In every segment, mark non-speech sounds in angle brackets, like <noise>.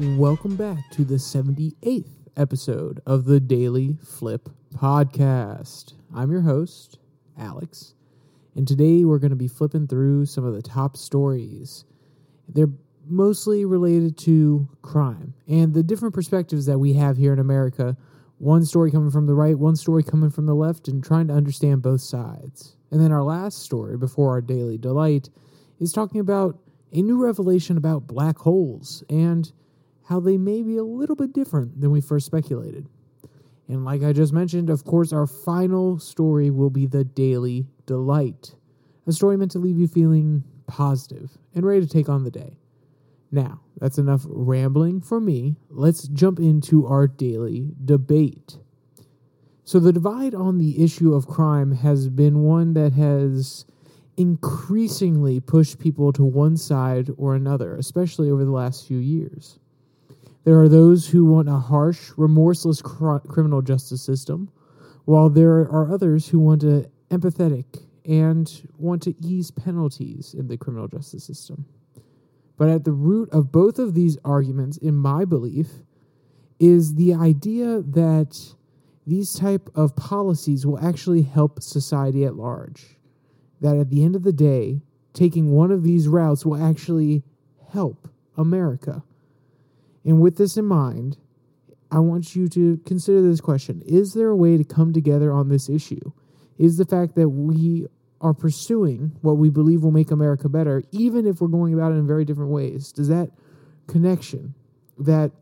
welcome back to the 78th episode of the Daily Flip Podcast. I'm your host, Alex, and today we're going to be flipping through some of the top stories. They're mostly related to crime and the different perspectives that we have here in America. One story coming from the right, one story coming from the left, and trying to understand both sides. And then our last story before our daily delight is talking about a new revelation about black holes and how they may be a little bit different than we first speculated. And like I just mentioned, of course, our final story will be the Daily Delight, a story meant to leave you feeling positive and ready to take on the day. Now, that's enough rambling from me. Let's jump into our daily debate. So, the divide on the issue of crime has been one that has increasingly pushed people to one side or another, especially over the last few years. There are those who want a harsh, remorseless cr- criminal justice system, while there are others who want a empathetic and want to ease penalties in the criminal justice system. But at the root of both of these arguments, in my belief, is the idea that these type of policies will actually help society at large. That at the end of the day, taking one of these routes will actually help America. And with this in mind, I want you to consider this question Is there a way to come together on this issue? Is the fact that we are pursuing what we believe will make America better, even if we're going about it in very different ways, does that connection, that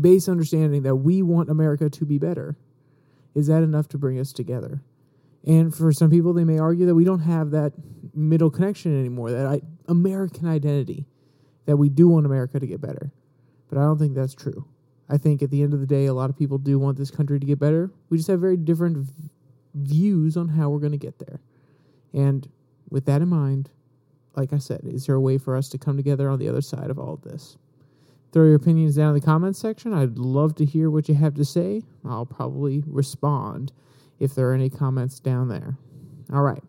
base understanding that we want America to be better, is that enough to bring us together? And for some people, they may argue that we don't have that middle connection anymore, that I, American identity, that we do want America to get better. But I don't think that's true. I think at the end of the day, a lot of people do want this country to get better. We just have very different v- views on how we're going to get there. And with that in mind, like I said, is there a way for us to come together on the other side of all of this? Throw your opinions down in the comments section. I'd love to hear what you have to say. I'll probably respond if there are any comments down there. All right.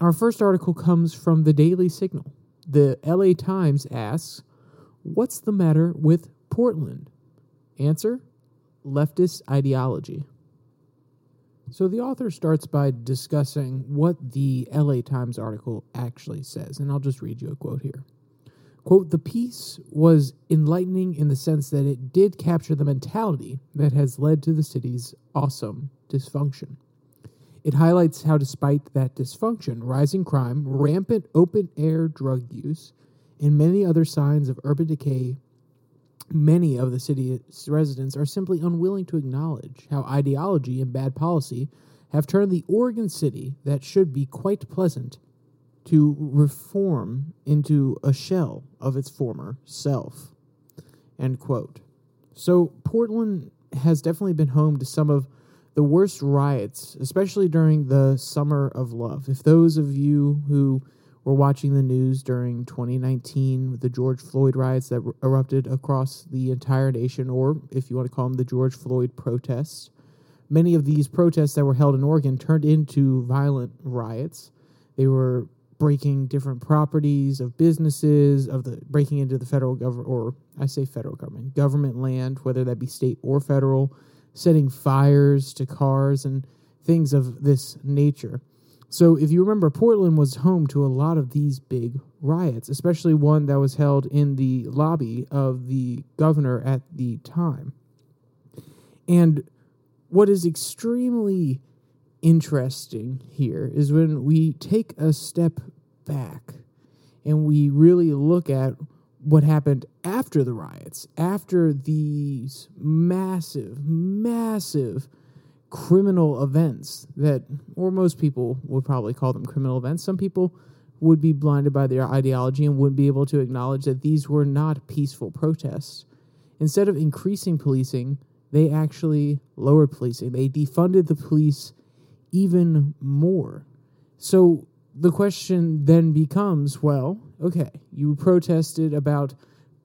Our first article comes from the Daily Signal. The LA Times asks, What's the matter with Portland? Answer leftist ideology. So the author starts by discussing what the LA Times article actually says, and I'll just read you a quote here. Quote, the piece was enlightening in the sense that it did capture the mentality that has led to the city's awesome dysfunction. It highlights how, despite that dysfunction, rising crime, rampant open air drug use, and many other signs of urban decay, many of the city's residents are simply unwilling to acknowledge how ideology and bad policy have turned the Oregon City that should be quite pleasant to reform into a shell of its former self. End quote. So Portland has definitely been home to some of the worst riots, especially during the Summer of Love. If those of you who were watching the news during 2019 with the George Floyd riots that r- erupted across the entire nation, or if you want to call them the George Floyd protests. Many of these protests that were held in Oregon turned into violent riots. They were breaking different properties of businesses, of the breaking into the federal government, or I say federal government, government land, whether that be state or federal, setting fires to cars and things of this nature. So, if you remember, Portland was home to a lot of these big riots, especially one that was held in the lobby of the governor at the time. And what is extremely interesting here is when we take a step back and we really look at what happened after the riots, after these massive, massive criminal events that, or most people would probably call them criminal events. Some people would be blinded by their ideology and wouldn't be able to acknowledge that these were not peaceful protests. Instead of increasing policing, they actually lowered policing. They defunded the police even more. So the question then becomes well, okay, you protested about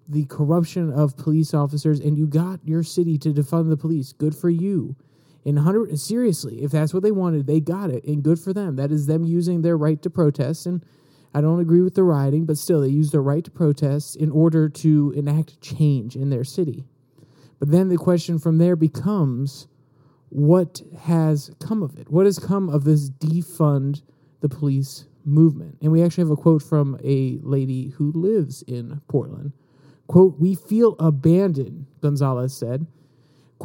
the corruption of police officers and you got your city to defund the police. Good for you. In 100 seriously, if that's what they wanted, they got it and good for them. That is them using their right to protest and I don't agree with the rioting, but still, they use their right to protest in order to enact change in their city. But then the question from there becomes what has come of it? What has come of this defund the police movement? And we actually have a quote from a lady who lives in Portland. Quote, We feel abandoned, Gonzalez said.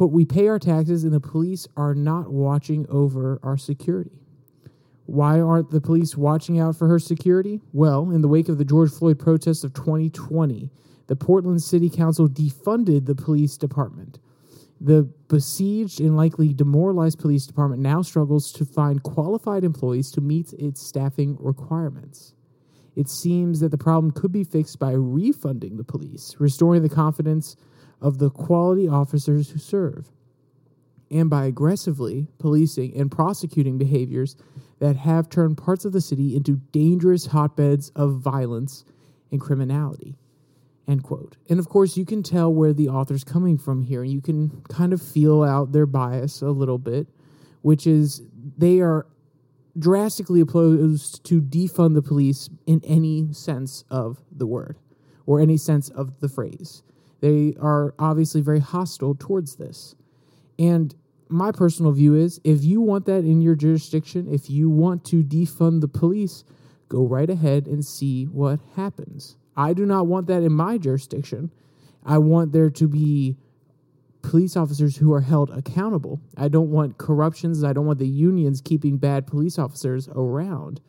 Quote, We pay our taxes and the police are not watching over our security. Why aren't the police watching out for her security? Well, in the wake of the George Floyd protests of 2020, the Portland City Council defunded the police department. The besieged and likely demoralized police department now struggles to find qualified employees to meet its staffing requirements. It seems that the problem could be fixed by refunding the police, restoring the confidence of the quality officers who serve, and by aggressively policing and prosecuting behaviors that have turned parts of the city into dangerous hotbeds of violence and criminality. End quote. And of course, you can tell where the author's coming from here. You can kind of feel out their bias a little bit, which is they are drastically opposed to defund the police in any sense of the word or any sense of the phrase. They are obviously very hostile towards this. And my personal view is if you want that in your jurisdiction, if you want to defund the police, go right ahead and see what happens. I do not want that in my jurisdiction. I want there to be police officers who are held accountable. I don't want corruptions. I don't want the unions keeping bad police officers around.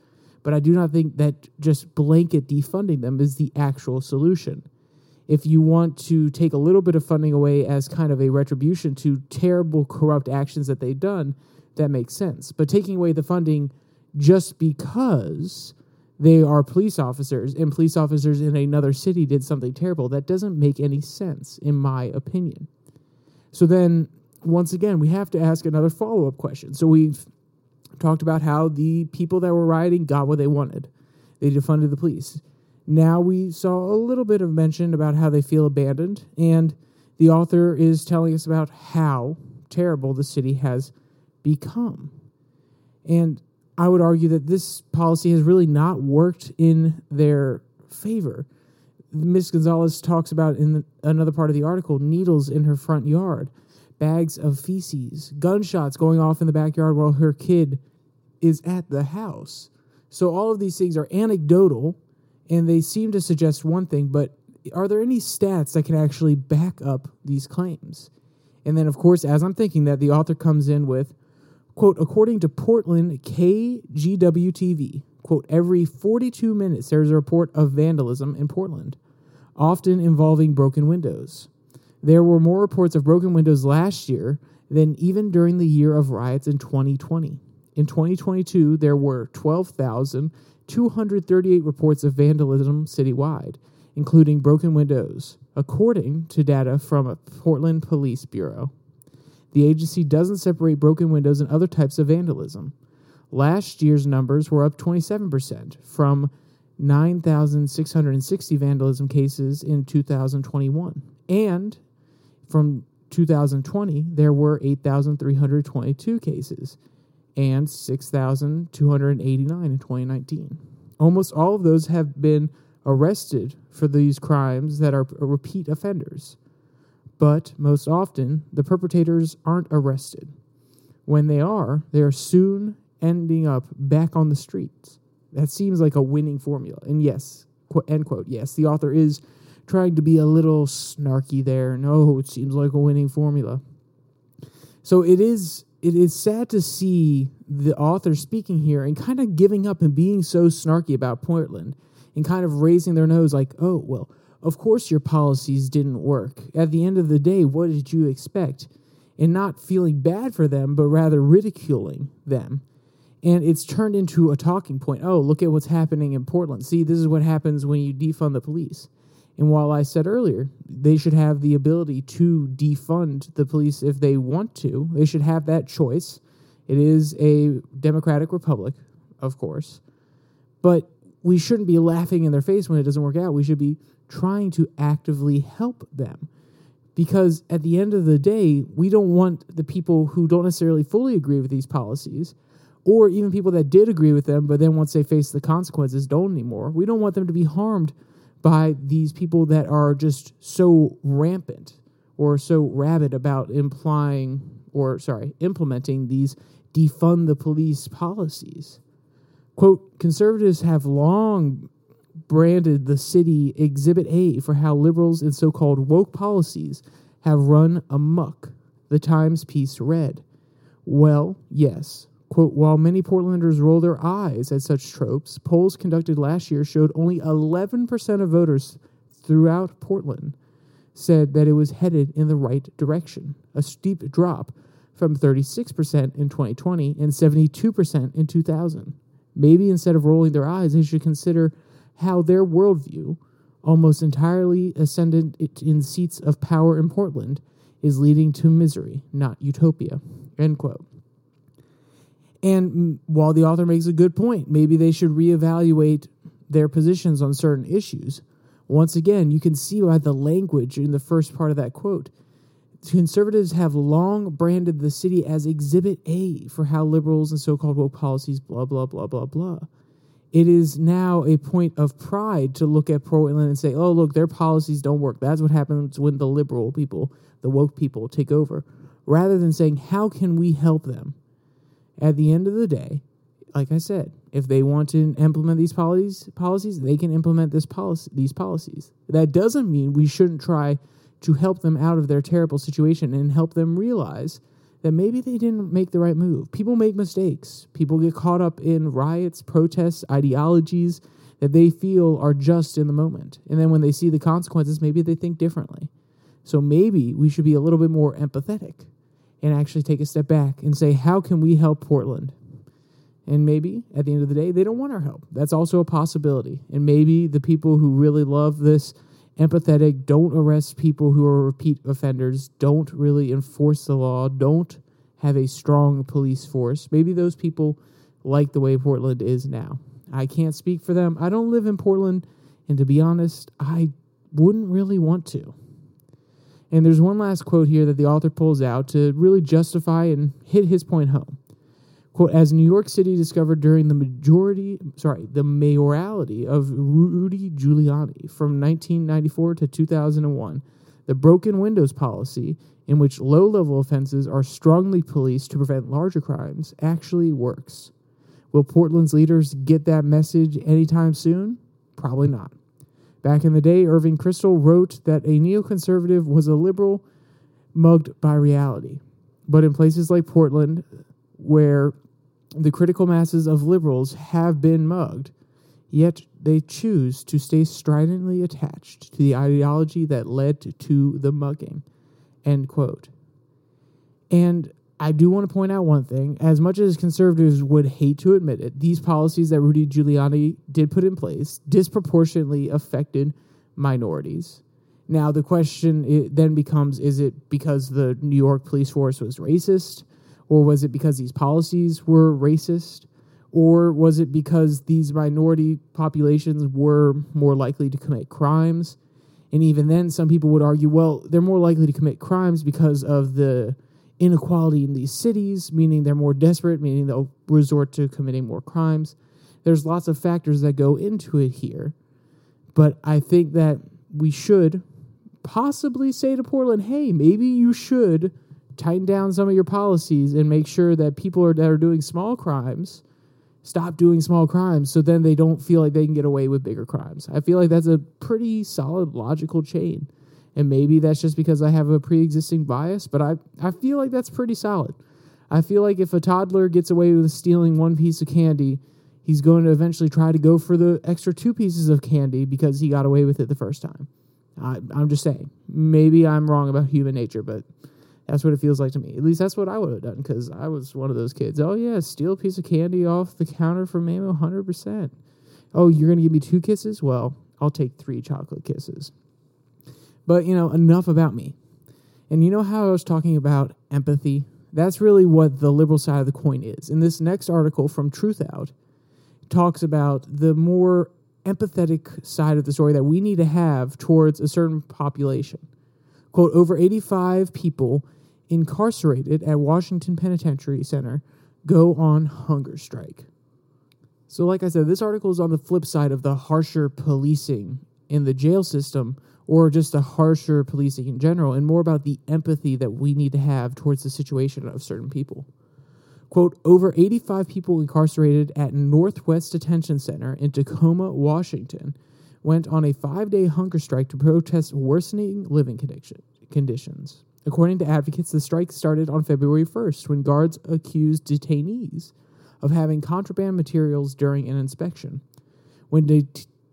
But I do not think that just blanket defunding them is the actual solution if you want to take a little bit of funding away as kind of a retribution to terrible corrupt actions that they've done, that makes sense. But taking away the funding just because they are police officers and police officers in another city did something terrible, that doesn't make any sense, in my opinion. So then, once again, we have to ask another follow up question. So we've talked about how the people that were rioting got what they wanted, they defunded the police now we saw a little bit of mention about how they feel abandoned, and the author is telling us about how terrible the city has become. And I would argue that this policy has really not worked in their favor. Ms. Gonzalez talks about in another part of the article needles in her front yard, bags of feces, gunshots going off in the backyard while her kid is at the house. So all of these things are anecdotal and they seem to suggest one thing, but are there any stats that can actually back up these claims? And then, of course, as I'm thinking that, the author comes in with, quote, according to Portland KGW TV, quote, every 42 minutes there's a report of vandalism in Portland, often involving broken windows. There were more reports of broken windows last year than even during the year of riots in 2020. In 2022, there were 12,000 238 reports of vandalism citywide, including broken windows, according to data from a Portland Police Bureau. The agency doesn't separate broken windows and other types of vandalism. Last year's numbers were up 27% from 9,660 vandalism cases in 2021. And from 2020, there were 8,322 cases and 6,289 in 2019. Almost all of those have been arrested for these crimes that are repeat offenders. But most often, the perpetrators aren't arrested. When they are, they are soon ending up back on the streets. That seems like a winning formula. And yes, qu- end quote, yes, the author is trying to be a little snarky there. No, it seems like a winning formula. So it is it is sad to see the author speaking here and kind of giving up and being so snarky about Portland and kind of raising their nose like, oh, well, of course your policies didn't work. At the end of the day, what did you expect? And not feeling bad for them, but rather ridiculing them. And it's turned into a talking point. Oh, look at what's happening in Portland. See, this is what happens when you defund the police. And while I said earlier, they should have the ability to defund the police if they want to, they should have that choice. It is a democratic republic, of course. But we shouldn't be laughing in their face when it doesn't work out. We should be trying to actively help them. Because at the end of the day, we don't want the people who don't necessarily fully agree with these policies or even people that did agree with them, but then once they face the consequences, don't anymore. We don't want them to be harmed by these people that are just so rampant or so rabid about implying or sorry, implementing these defund the police policies. Quote, conservatives have long branded the city Exhibit A for how liberals and so called woke policies have run amuck, the Times piece read. Well, yes. Quote, while many Portlanders roll their eyes at such tropes, polls conducted last year showed only 11% of voters throughout Portland said that it was headed in the right direction, a steep drop from 36% in 2020 and 72% in 2000. Maybe instead of rolling their eyes, they should consider how their worldview, almost entirely ascendant in seats of power in Portland, is leading to misery, not utopia. End quote. And while the author makes a good point, maybe they should reevaluate their positions on certain issues. Once again, you can see by the language in the first part of that quote. Conservatives have long branded the city as Exhibit A for how liberals and so called woke policies, blah, blah, blah, blah, blah. It is now a point of pride to look at Portland and say, oh, look, their policies don't work. That's what happens when the liberal people, the woke people, take over. Rather than saying, how can we help them? At the end of the day, like I said, if they want to implement these policies, policies, they can implement this policy, these policies. That doesn't mean we shouldn't try to help them out of their terrible situation and help them realize that maybe they didn't make the right move. People make mistakes. People get caught up in riots, protests, ideologies that they feel are just in the moment. And then when they see the consequences, maybe they think differently. So maybe we should be a little bit more empathetic and actually take a step back and say, how can we help Portland? And maybe at the end of the day, they don't want our help. That's also a possibility. And maybe the people who really love this empathetic, don't arrest people who are repeat offenders, don't really enforce the law, don't have a strong police force. Maybe those people like the way Portland is now. I can't speak for them. I don't live in Portland, and to be honest, I wouldn't really want to. And there's one last quote here that the author pulls out to really justify and hit his point home. Quote, as New York City discovered during the majority, sorry, the mayoralty of Rudy Giuliani from 1994 to 2001, the broken windows policy, in which low level offenses are strongly policed to prevent larger crimes, actually works. Will Portland's leaders get that message anytime soon? Probably not. Back in the day, Irving Kristol wrote that a neoconservative was a liberal mugged by reality. But in places like Portland, where the critical masses of liberals have been mugged, yet they choose to stay stridently attached to the ideology that led to the mugging. End quote. And I do want to point out one thing. As much as conservatives would hate to admit it, these policies that Rudy Giuliani did put in place disproportionately affected minorities. Now, the question then becomes is it because the New York police force was racist? Or was it because these policies were racist? Or was it because these minority populations were more likely to commit crimes? And even then, some people would argue, well, they're more likely to commit crimes because of the inequality in these cities, meaning they're more desperate, meaning they'll resort to committing more crimes. There's lots of factors that go into it here. But I think that we should possibly say to Portland, hey, maybe you should tighten down some of your policies and make sure that people are, that are doing small crimes stop doing small crimes so then they don't feel like they can get away with bigger crimes. I feel like that's a pretty solid logical chain. And maybe that's just because I have a pre-existing bias, but I I feel like that's pretty solid. I feel like if a toddler gets away with stealing one piece of candy, he's going to eventually try to go for the extra two pieces of candy because he got away with it the first time. I, I'm just saying. Maybe I'm wrong about human nature, but that's what it feels like to me. At least that's what I would have done because I was one of those kids. Oh, yeah, steal a piece of candy off the counter from Mamo 100%. Oh, you're going to give me two kisses? Well, I'll take three chocolate kisses. But, you know, enough about me. And you know how I was talking about empathy? That's really what the liberal side of the coin is. In this next article from Truthout, talks about the more empathetic side of the story that we need to have towards a certain population. Quote, over 85 people incarcerated at Washington Penitentiary Center go on hunger strike. So, like I said, this article is on the flip side of the harsher policing in the jail system or just the harsher policing in general, and more about the empathy that we need to have towards the situation of certain people. Quote, over 85 people incarcerated at Northwest Detention Center in Tacoma, Washington, went on a five day hunger strike to protest worsening living conditions. According to advocates, the strike started on February 1st when guards accused detainees of having contraband materials during an inspection. When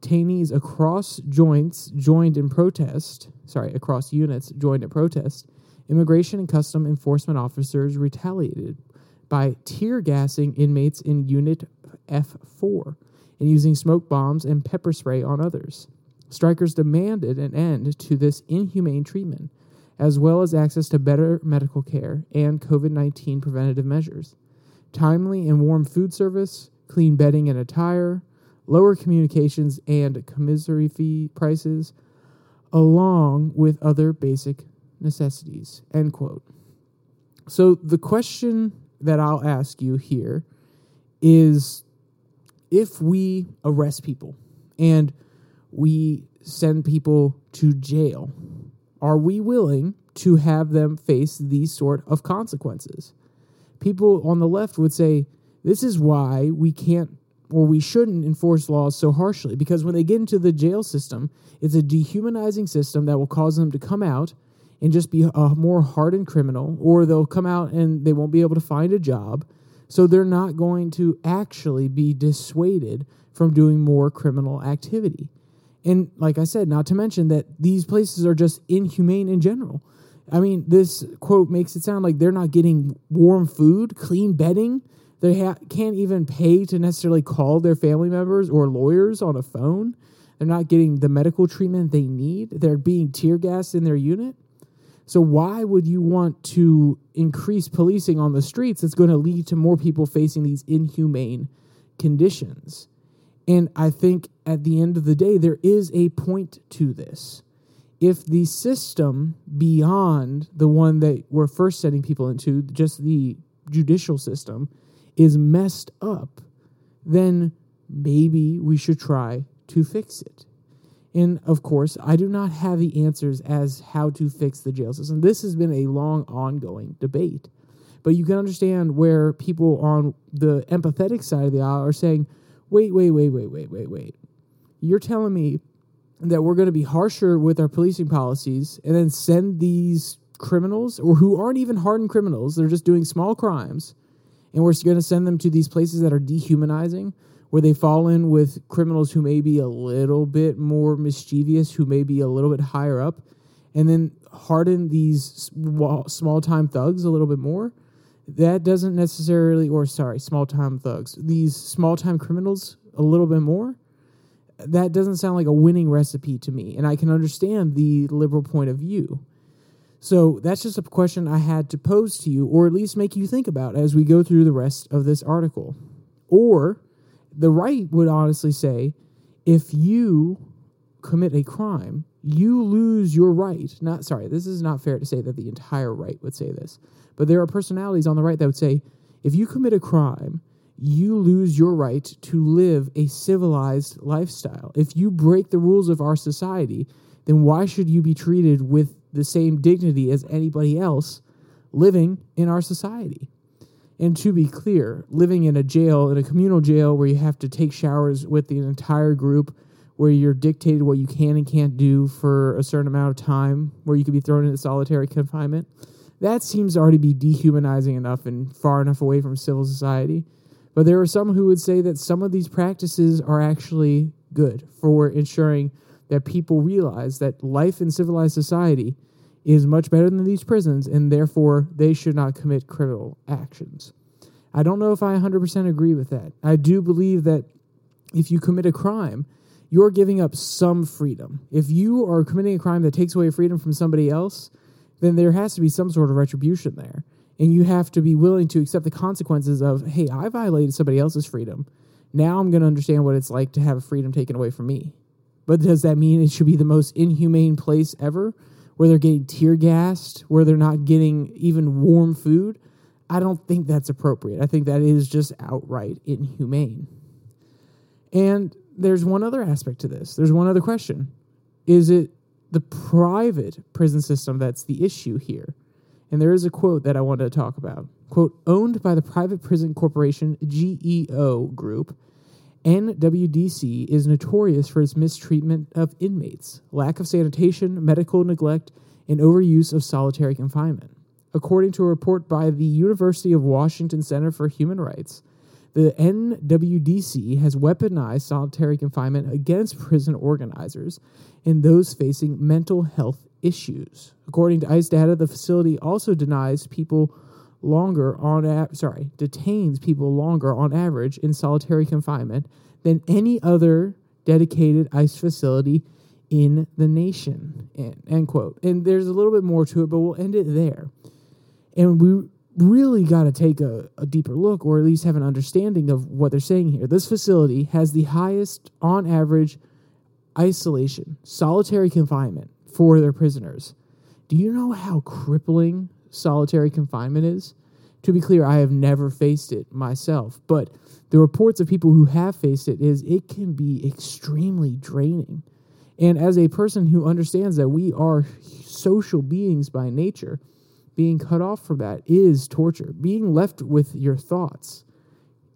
detainees across joints joined in protest, sorry, across units joined in protest, immigration and custom enforcement officers retaliated by tear gassing inmates in Unit F4 and using smoke bombs and pepper spray on others. Strikers demanded an end to this inhumane treatment as well as access to better medical care and COVID 19 preventative measures, timely and warm food service, clean bedding and attire, lower communications and commissary fee prices, along with other basic necessities. End quote. So the question that I'll ask you here is if we arrest people and we send people to jail are we willing to have them face these sort of consequences? People on the left would say, this is why we can't or we shouldn't enforce laws so harshly because when they get into the jail system, it's a dehumanizing system that will cause them to come out and just be a more hardened criminal, or they'll come out and they won't be able to find a job. So they're not going to actually be dissuaded from doing more criminal activity. And like I said, not to mention that these places are just inhumane in general. I mean, this quote makes it sound like they're not getting warm food, clean bedding. They ha- can't even pay to necessarily call their family members or lawyers on a phone. They're not getting the medical treatment they need. They're being tear gassed in their unit. So, why would you want to increase policing on the streets that's going to lead to more people facing these inhumane conditions? And I think at the end of the day, there is a point to this. If the system beyond the one that we're first setting people into, just the judicial system, is messed up, then maybe we should try to fix it. And of course, I do not have the answers as how to fix the jail system. This has been a long ongoing debate. But you can understand where people on the empathetic side of the aisle are saying, wait, wait, wait, wait, wait, wait, wait. You're telling me that we're going to be harsher with our policing policies and then send these criminals or who aren't even hardened criminals, they're just doing small crimes, and we're going to send them to these places that are dehumanizing, where they fall in with criminals who may be a little bit more mischievous, who may be a little bit higher up, and then harden these small time thugs a little bit more that doesn't necessarily, or sorry, small time thugs, these small time criminals a little bit more, that doesn't sound like a winning recipe to me. And I can understand the liberal point of view. So that's just a question I had to pose to you, or at least make you think about as we go through the rest of this article. Or the right would honestly say if you commit a crime, you lose your right. Not sorry, this is not fair to say that the entire right would say this. But there are personalities on the right that would say if you commit a crime, you lose your right to live a civilized lifestyle. If you break the rules of our society, then why should you be treated with the same dignity as anybody else living in our society? And to be clear, living in a jail, in a communal jail where you have to take showers with the entire group, where you're dictated what you can and can't do for a certain amount of time, where you could be thrown into solitary confinement that seems already be dehumanizing enough and far enough away from civil society. But there are some who would say that some of these practices are actually good for ensuring that people realize that life in civilized society is much better than these prisons, and therefore they should not commit criminal actions. I don't know if I 100% agree with that. I do believe that if you commit a crime, you're giving up some freedom. If you are committing a crime that takes away freedom from somebody else, then there has to be some sort of retribution there. And you have to be willing to accept the consequences of, hey, I violated somebody else's freedom. Now I'm going to understand what it's like to have freedom taken away from me. But does that mean it should be the most inhumane place ever where they're getting tear gassed, where they're not getting even warm food? I don't think that's appropriate. I think that is just outright inhumane. And there's one other aspect to this. There's one other question. Is it the private prison system that's the issue here? And there is a quote that I wanted to talk about. Quote, owned by the private prison corporation GEO Group, NWDC is notorious for its mistreatment of inmates, lack of sanitation, medical neglect, and overuse of solitary confinement. According to a report by the University of Washington Center for Human Rights, the NWDC has weaponized solitary confinement against prison organizers and those facing mental health issues. According to ICE data, the facility also denies people longer on a- sorry, detains people longer on average in solitary confinement than any other dedicated ICE facility in the nation. End, end quote. And there's a little bit more to it, but we'll end it there. And we really got to take a, a, deeper look or at least have an understanding of what they're saying here. This facility has the highest, on average, isolation, solitary confinement for their prisoners. Do you know how crippling solitary confinement is? To be clear, I have never faced it myself, but the reports of people who have faced it is it can be extremely draining. And as a person who understands that we are social beings by nature, being cut off from that is torture. Being left with your thoughts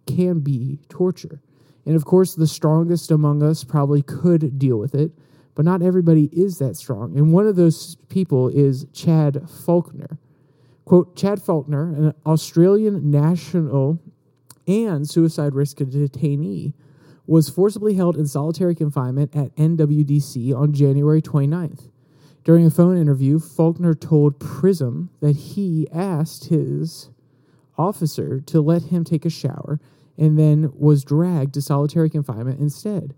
can be torture. And of course, the strongest among us probably could deal with it, but not everybody is that strong. And one of those people is Chad Faulkner. Quote Chad Faulkner, an Australian national and suicide risk detainee, was forcibly held in solitary confinement at NWDC on January 29th. During a phone interview, Faulkner told Prism that he asked his officer to let him take a shower and then was dragged to solitary confinement instead,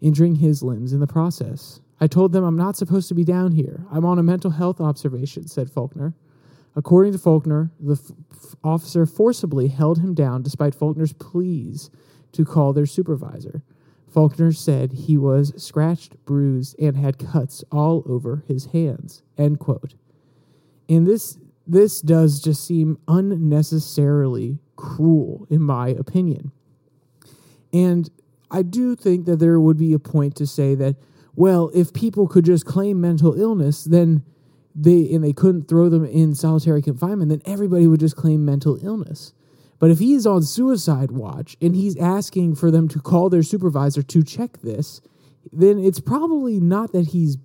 injuring his limbs in the process. I told them I'm not supposed to be down here. I'm on a mental health observation, said Faulkner. According to Faulkner, the f- officer forcibly held him down despite Faulkner's pleas to call their supervisor. Faulkner said he was scratched, bruised, and had cuts all over his hands. End quote. And this this does just seem unnecessarily cruel, in my opinion. And I do think that there would be a point to say that, well, if people could just claim mental illness, then they and they couldn't throw them in solitary confinement, then everybody would just claim mental illness. But if he's on suicide watch and he's asking for them to call their supervisor to check this, then it's probably not that he's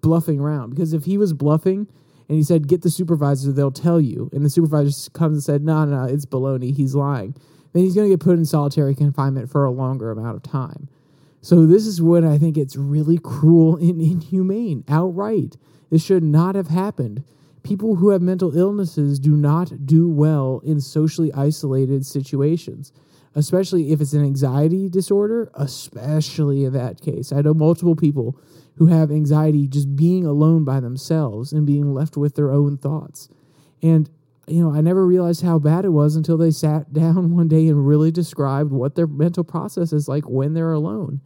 bluffing around. Because if he was bluffing and he said, get the supervisor, they'll tell you, and the supervisor comes and said, no, no, it's baloney, he's lying, then he's going to get put in solitary confinement for a longer amount of time. So this is what I think it's really cruel and inhumane outright. This should not have happened people who have mental illnesses do not do well in socially isolated situations, especially if it's an anxiety disorder, especially in that case. I know multiple people who have anxiety just being alone by themselves and being left with their own thoughts. And you know, I never realized how bad it was until they sat <laughs> down one day and really described what their mental process is like when they're alone.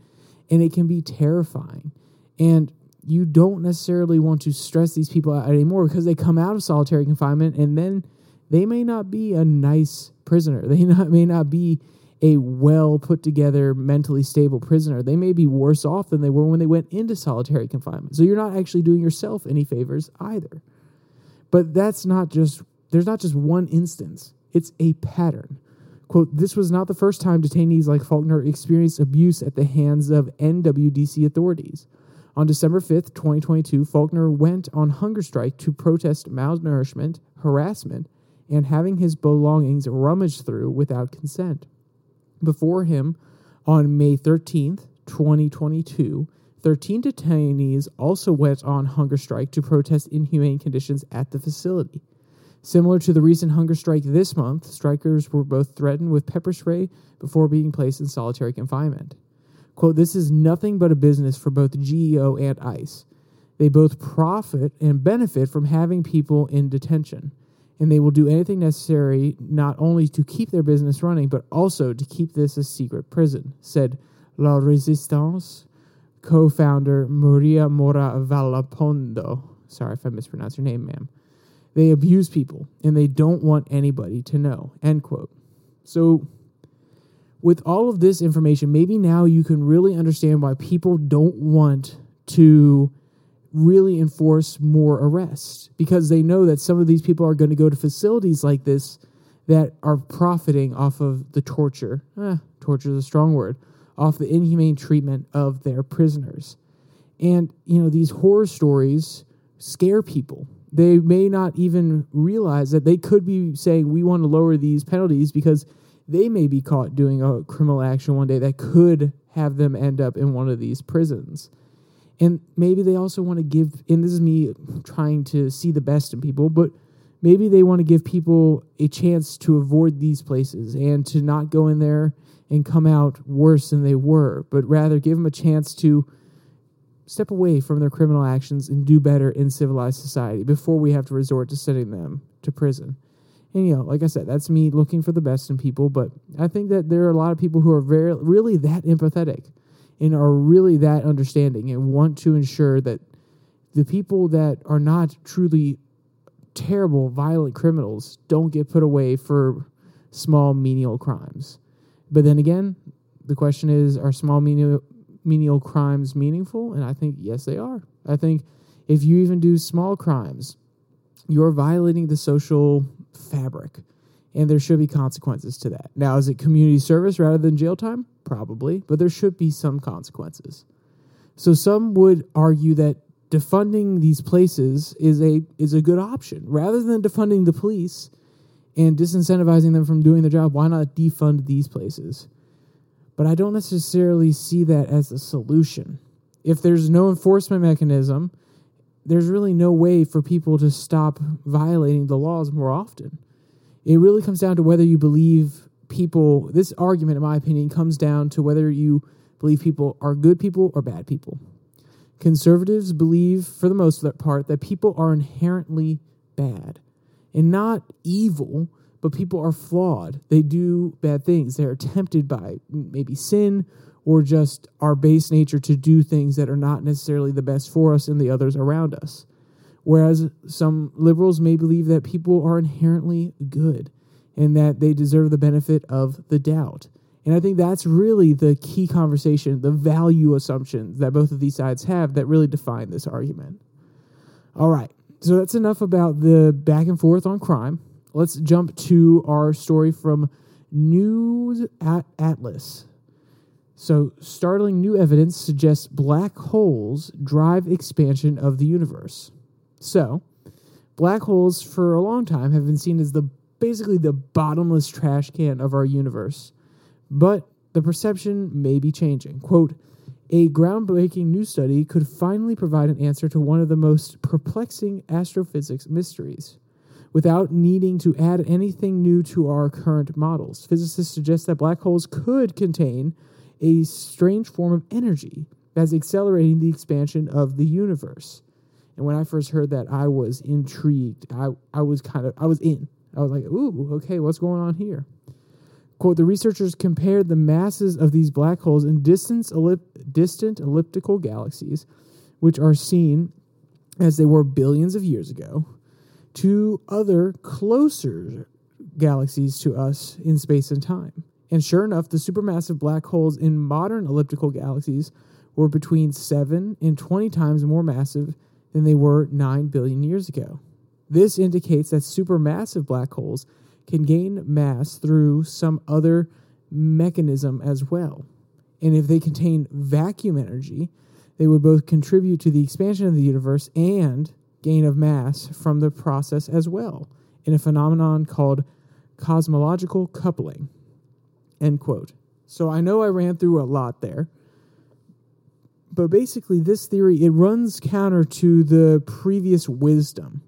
And it can be terrifying. And you don't necessarily want to stress these people out anymore because they come out of solitary confinement and then they may not be a nice prisoner. <laughs> They not, may not be a well put together, mentally stable prisoner. They may be worse off than they were when they went into solitary confinement. So you're not actually doing yourself any favors either. But that's not just, there's not just one instance, it's a pattern. Quote, this was not the first time detainees like Faulkner experienced abuse at the hands of NWDC authorities. On December 5th, 2022, Faulkner went on hunger strike to protest malnourishment, harassment, and having his belongings rummaged through without consent. Before him, on May 13th, 2022, 13 detainees also went on hunger strike to protest inhumane conditions at the facility. Similar to the recent hunger strike this month, strikers were both threatened with pepper spray before being placed in solitary confinement. Quote, this is nothing but a business for both GEO and ICE. They both profit and benefit from having people in detention, and they will do anything necessary not only to keep their business running, but also to keep this a secret prison, said La Resistencia co founder Maria Mora Valapondo. Sorry if I mispronounced your name, ma'am. They abuse people and they don't want anybody to know. End quote. So, with all of this information, maybe now you can really understand why people don't want to really enforce more arrests because they know that some of these people are going to go to facilities like this that are profiting off of the torture. Eh, torture is a strong word. Off the inhumane treatment of their prisoners. And, you know, these horror stories scare people. They may not even realize that they could be saying, we want to lower these penalties because they may be caught doing a criminal action one day that could have them end up in one of these prisons. And maybe they also want to give, and this is me trying to see the best in people, but maybe they want to give people a chance to avoid these places and to not go in there and come out worse than they were, but rather give them a chance to step away from their criminal actions and do better in civilized society before we have to resort to sending them to prison. And you know, like I said, that's me looking for the best in people, but I think that there are a lot of people who are very really that empathetic and are really that understanding and want to ensure that the people that are not truly terrible, violent criminals don't get put away for small, menial crimes. But then again, the question is are small, menial, menial crimes meaningful? And I think, yes, they are. I think if you even do small crimes, you're violating the social fabric and there should be consequences to that. Now, is it community service rather than jail time? Probably, but there should be some consequences. So some would argue that defunding these places is a is a good option rather than defunding the police and disincentivizing them from doing their job. Why not defund these places? But I don't necessarily see that as a solution. If there's no enforcement mechanism, there's really no way for people to stop violating the laws more often. It really comes down to whether you believe people, this argument, in my opinion, comes down to whether you believe people are good people or bad people. Conservatives believe, for the most part, that people are inherently bad and not evil, but people are flawed. They do bad things. They are tempted by maybe sin or just our base nature to do things that are not necessarily the best for us and the others around us. Whereas some liberals may believe that people are inherently good and that they deserve the benefit of the doubt. And I think that's really the key conversation, the value assumptions that both of these sides have that really define this argument. All right, so that's enough about the back and forth on crime. Let's jump to our story from News at Atlas. So, startling new evidence suggests black holes drive expansion of the universe. So, black holes for a long time have been seen as the basically the bottomless trash can of our universe. But the perception may be changing. Quote, a groundbreaking new study could finally provide an answer to one of the most perplexing astrophysics mysteries without needing to add anything new to our current models. Physicists suggest that black holes could contain a strange form of energy that's accelerating the expansion of the universe. And when I first heard that, I was intrigued. I, I was kind of, I was in. I was like, ooh, okay, what's going on here? Quote, the researchers compared the masses of these black holes in distant, ellip- distant elliptical galaxies, which are seen as they were billions of years ago, to other closer galaxies to us in space and time. And sure enough, the supermassive black holes in modern elliptical galaxies were between 7 and 20 times more massive than they were 9 billion years ago. This indicates that supermassive black holes can gain mass through some other mechanism as well. And if they contain vacuum energy, they would both contribute to the expansion of the universe and gain of mass from the process as well, in a phenomenon called cosmological coupling. End quote. So I know I ran through a lot there. But basically this theory it runs counter to the previous wisdom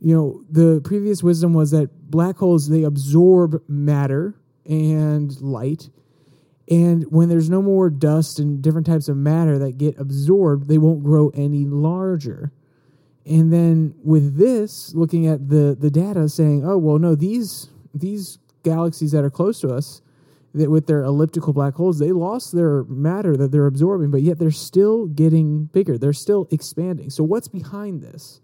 you know, the previous wisdom was that black holes they absorb matter and light. And when there's no more dust and different types of matter that get absorbed, they won't grow any larger. And then with this, looking at the the data saying, oh well no, these these galaxies that are close to us, that with their elliptical black holes, they lost their matter that they're absorbing, but yet they're still getting bigger. They're still expanding. So what's behind this?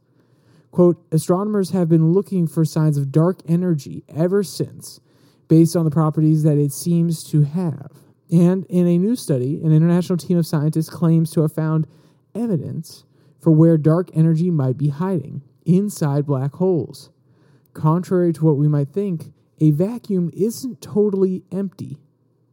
Quote, astronomers have been looking for signs of dark energy ever since, based on the properties that it seems to have. And in a new study, an international team of scientists claims to have found evidence for where dark energy might be hiding inside black holes. Contrary to what we might think, a vacuum isn't totally empty.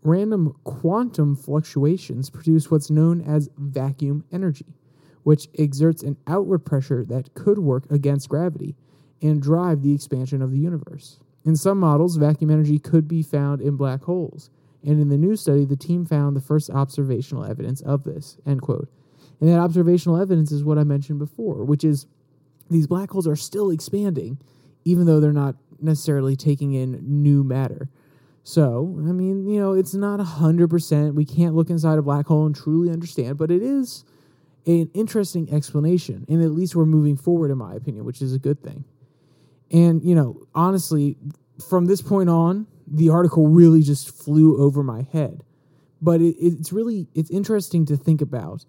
Random quantum fluctuations produce what's known as vacuum energy, which exerts an outward pressure that could work against gravity and drive the expansion of the universe. In some models, vacuum energy could be found in black holes, and in the new study, the team found the first observational evidence of this. End quote. And that observational evidence is what I mentioned before, which is these black holes are still expanding, even though they're not necessarily taking in new matter. So, I mean, you know, it's not 100%. We can't look inside a black hole and truly understand, but it is an interesting explanation. And at least we're moving forward, in my opinion, which is a good thing. And, you know, honestly, from this point on, the article really just flew over my head. But it, it's really, it's interesting to think about.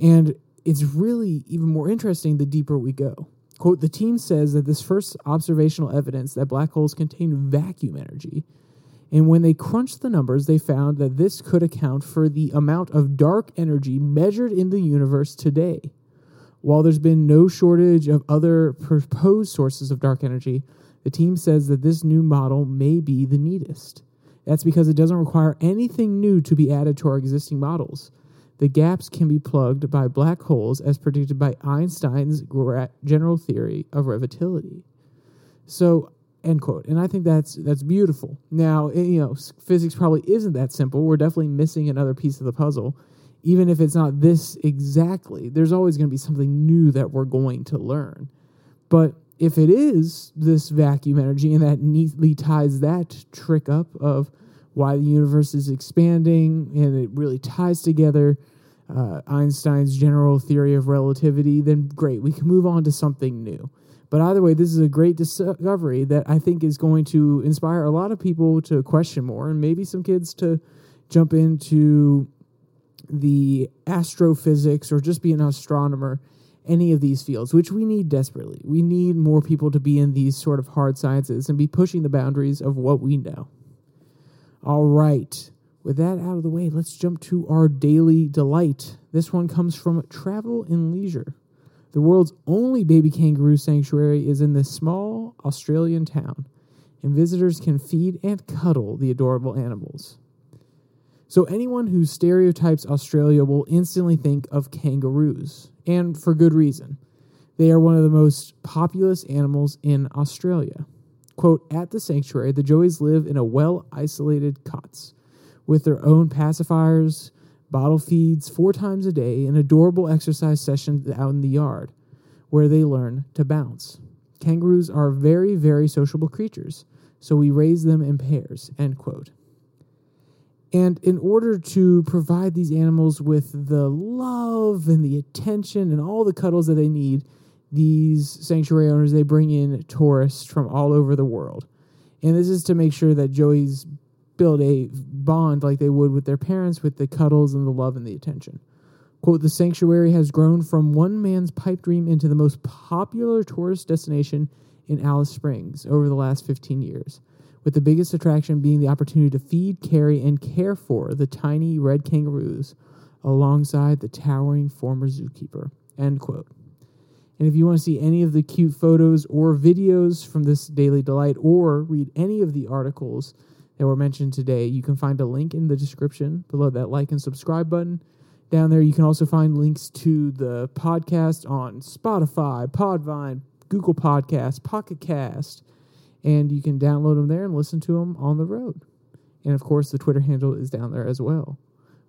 And it's really even more interesting the deeper we go. Quote, the team says that this first observational evidence that black holes contain vacuum energy and when they crunched the numbers, they found that this could account for the amount of dark energy measured in the universe today. While there's been no shortage of other proposed sources of dark energy, the team says that this new model may be the neatest. That's because it doesn't require anything new to be added to our existing models. The gaps can be plugged by black holes as predicted by Einstein's general theory of relativity. So End quote. And I think that's that's beautiful. Now, eh, you know, physics probably isn't that simple. We're definitely missing another piece of the puzzle. Even if it's not this exactly, there's always going to be something new that we're going to learn. But if it is this vacuum energy and that neatly ties that trick up of why the universe is expanding and it really ties together uh, Einstein's general theory of relativity, then great, we can move on to something new. But either way, this is a great discovery that I think is going to inspire a lot of people to question more and maybe some kids to jump into the astrophysics or just be an astronomer, any of these fields, which we need desperately. We need more people to be in these sort of hard sciences and be pushing the boundaries of what we know. All right. With that out of the way, let's jump to our daily delight. This one comes from Travel and Leisure. The world's only baby kangaroo sanctuary is in this small Australian town, and visitors can feed and cuddle the adorable animals. So, anyone who stereotypes Australia will instantly think of kangaroos, and for good reason. They are one of the most populous animals in Australia. Quote, at the sanctuary, the Joeys live in a well isolated cots with their own pacifiers, bottle feeds four times a day, and adorable exercise sessions out in the yard where they learn to bounce. Kangaroos are very, very sociable creatures, so we raise them in pairs. End quote. And in order to provide these animals with the love and the attention and all the cuddles that they need, these sanctuary owners they bring in tourists from all over the world. And this is to make sure that Joey's build a bond like they would with their parents with the cuddles and the love and the attention. Quote, the sanctuary has grown from one man's pipe dream into the most popular tourist destination in Alice Springs over the last 15 years, with the biggest attraction being the opportunity to feed, carry, and care for the tiny red kangaroos alongside the towering former zookeeper. End quote. And if you want to see any of the cute photos or videos from this daily delight or read any of the articles that were mentioned today, you can find a link in the description below that like and subscribe button. Down there, you can also find links to the podcast on Spotify, Podvine, Google Podcast, Pocket Cast, and you can download them there and listen to them on the road. And of course, the Twitter handle is down there as well.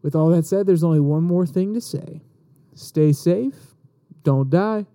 With all that said, there's only one more thing to say stay safe, don't die.